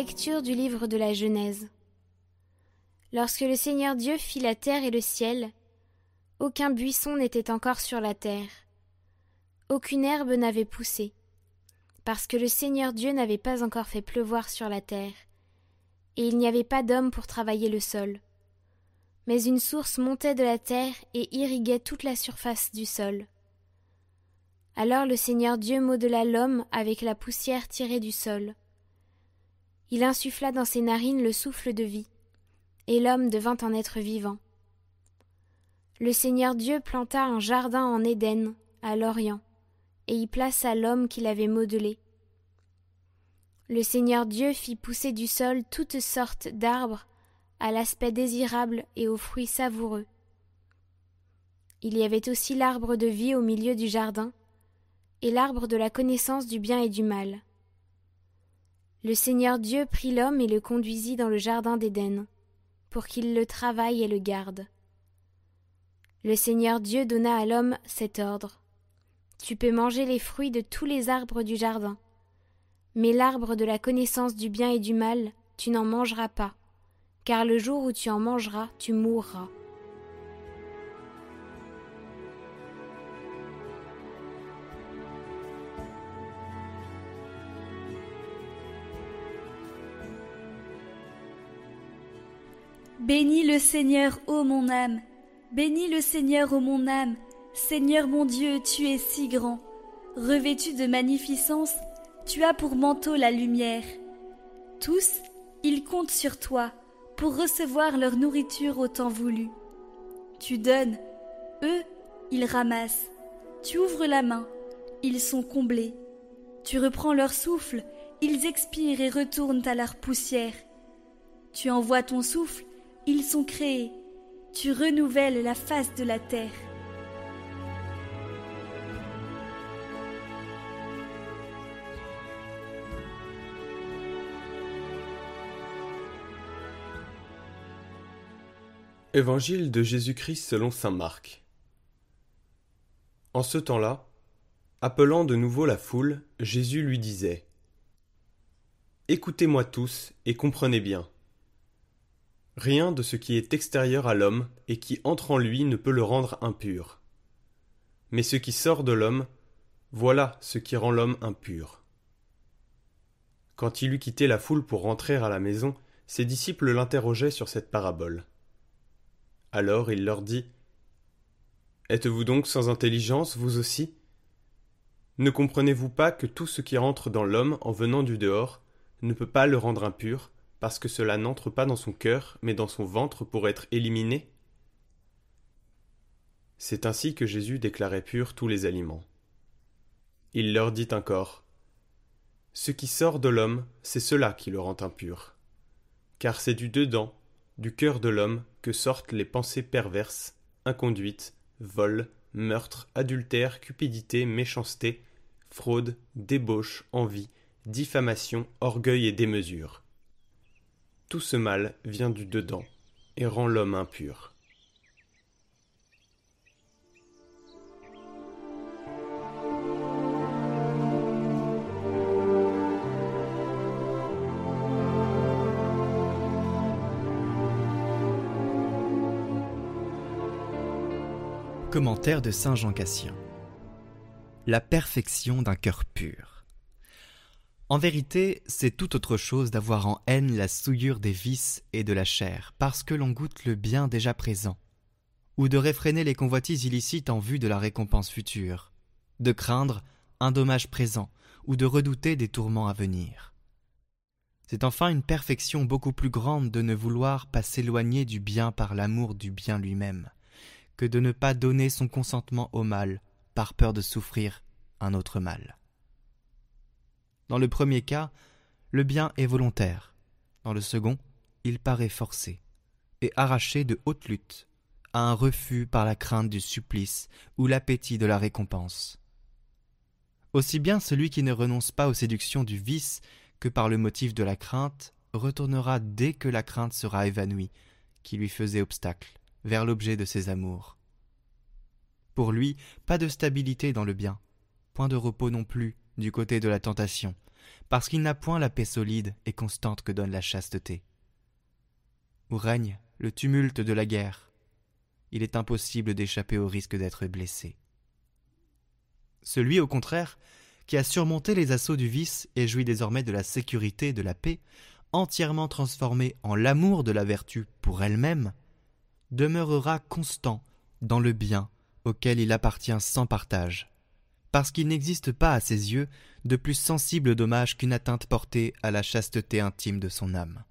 Lecture du livre de la Genèse. Lorsque le Seigneur Dieu fit la terre et le ciel, aucun buisson n'était encore sur la terre, aucune herbe n'avait poussé, parce que le Seigneur Dieu n'avait pas encore fait pleuvoir sur la terre, et il n'y avait pas d'homme pour travailler le sol. Mais une source montait de la terre et irriguait toute la surface du sol. Alors le Seigneur Dieu modela l'homme avec la poussière tirée du sol. Il insuffla dans ses narines le souffle de vie, et l'homme devint un être vivant. Le Seigneur Dieu planta un jardin en Éden, à l'Orient, et y plaça l'homme qu'il avait modelé. Le Seigneur Dieu fit pousser du sol toutes sortes d'arbres, à l'aspect désirable et aux fruits savoureux. Il y avait aussi l'arbre de vie au milieu du jardin, et l'arbre de la connaissance du bien et du mal. Le Seigneur Dieu prit l'homme et le conduisit dans le jardin d'Éden, pour qu'il le travaille et le garde. Le Seigneur Dieu donna à l'homme cet ordre. Tu peux manger les fruits de tous les arbres du jardin, mais l'arbre de la connaissance du bien et du mal, tu n'en mangeras pas, car le jour où tu en mangeras, tu mourras. Bénis le Seigneur, ô mon âme. Bénis le Seigneur, ô mon âme. Seigneur mon Dieu, tu es si grand. Revêtu de magnificence, tu as pour manteau la lumière. Tous, ils comptent sur toi pour recevoir leur nourriture au temps voulu. Tu donnes, eux, ils ramassent. Tu ouvres la main, ils sont comblés. Tu reprends leur souffle, ils expirent et retournent à leur poussière. Tu envoies ton souffle, ils sont créés. Tu renouvelles la face de la terre. Évangile de Jésus-Christ selon saint Marc. En ce temps-là, appelant de nouveau la foule, Jésus lui disait Écoutez-moi tous et comprenez bien. Rien de ce qui est extérieur à l'homme et qui entre en lui ne peut le rendre impur. Mais ce qui sort de l'homme, voilà ce qui rend l'homme impur. Quand il eut quitté la foule pour rentrer à la maison, ses disciples l'interrogeaient sur cette parabole. Alors il leur dit Êtes-vous donc sans intelligence, vous aussi? Ne comprenez-vous pas que tout ce qui rentre dans l'homme en venant du dehors ne peut pas le rendre impur, parce que cela n'entre pas dans son cœur, mais dans son ventre pour être éliminé? C'est ainsi que Jésus déclarait pur tous les aliments. Il leur dit encore Ce qui sort de l'homme, c'est cela qui le rend impur. Car c'est du dedans, du cœur de l'homme que sortent les pensées perverses, inconduites, vol, meurtre, adultère, cupidité, méchanceté, fraude, débauche, envie, diffamation, orgueil et démesure. Tout ce mal vient du dedans et rend l'homme impur. Commentaire de Saint Jean Cassien. La perfection d'un cœur pur. En vérité, c'est tout autre chose d'avoir en haine la souillure des vices et de la chair, parce que l'on goûte le bien déjà présent, ou de réfréner les convoitises illicites en vue de la récompense future, de craindre un dommage présent, ou de redouter des tourments à venir. C'est enfin une perfection beaucoup plus grande de ne vouloir pas s'éloigner du bien par l'amour du bien lui-même que de ne pas donner son consentement au mal par peur de souffrir un autre mal. Dans le premier cas, le bien est volontaire. Dans le second, il paraît forcé et arraché de haute lutte à un refus par la crainte du supplice ou l'appétit de la récompense. Aussi bien celui qui ne renonce pas aux séductions du vice que par le motif de la crainte retournera dès que la crainte sera évanouie, qui lui faisait obstacle vers l'objet de ses amours. Pour lui, pas de stabilité dans le bien, point de repos non plus du côté de la tentation, parce qu'il n'a point la paix solide et constante que donne la chasteté. Où règne le tumulte de la guerre, il est impossible d'échapper au risque d'être blessé. Celui, au contraire, qui a surmonté les assauts du vice et jouit désormais de la sécurité et de la paix, entièrement transformé en l'amour de la vertu pour elle-même, demeurera constant dans le bien auquel il appartient sans partage, parce qu'il n'existe pas à ses yeux de plus sensible dommage qu'une atteinte portée à la chasteté intime de son âme.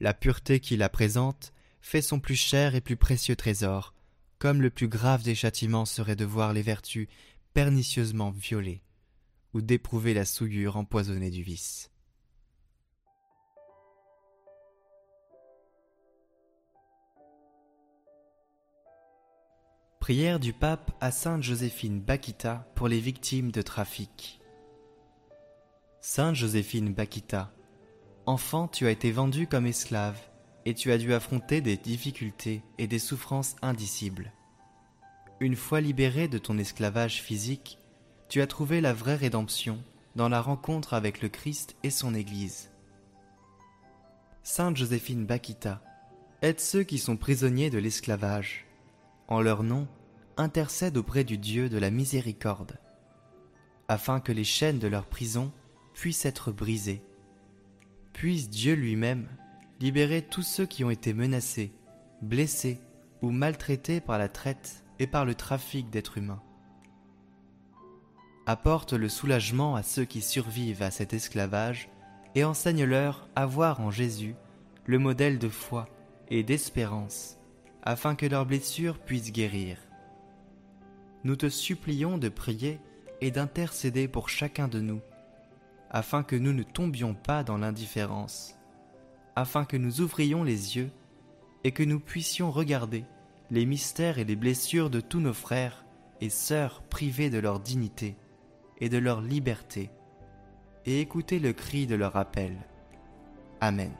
La pureté qui la présente fait son plus cher et plus précieux trésor, comme le plus grave des châtiments serait de voir les vertus pernicieusement violées, ou d'éprouver la souillure empoisonnée du vice. Prière du pape à Sainte Joséphine Bakita pour les victimes de trafic. Sainte Joséphine Bakita, enfant, tu as été vendue comme esclave et tu as dû affronter des difficultés et des souffrances indicibles. Une fois libérée de ton esclavage physique, tu as trouvé la vraie rédemption dans la rencontre avec le Christ et son Église. Sainte Joséphine Bakita, aide ceux qui sont prisonniers de l'esclavage en leur nom, intercède auprès du Dieu de la miséricorde, afin que les chaînes de leur prison puissent être brisées. Puisse Dieu lui-même libérer tous ceux qui ont été menacés, blessés ou maltraités par la traite et par le trafic d'êtres humains. Apporte le soulagement à ceux qui survivent à cet esclavage et enseigne-leur à voir en Jésus le modèle de foi et d'espérance afin que leurs blessures puissent guérir. Nous te supplions de prier et d'intercéder pour chacun de nous, afin que nous ne tombions pas dans l'indifférence, afin que nous ouvrions les yeux et que nous puissions regarder les mystères et les blessures de tous nos frères et sœurs privés de leur dignité et de leur liberté, et écouter le cri de leur appel. Amen.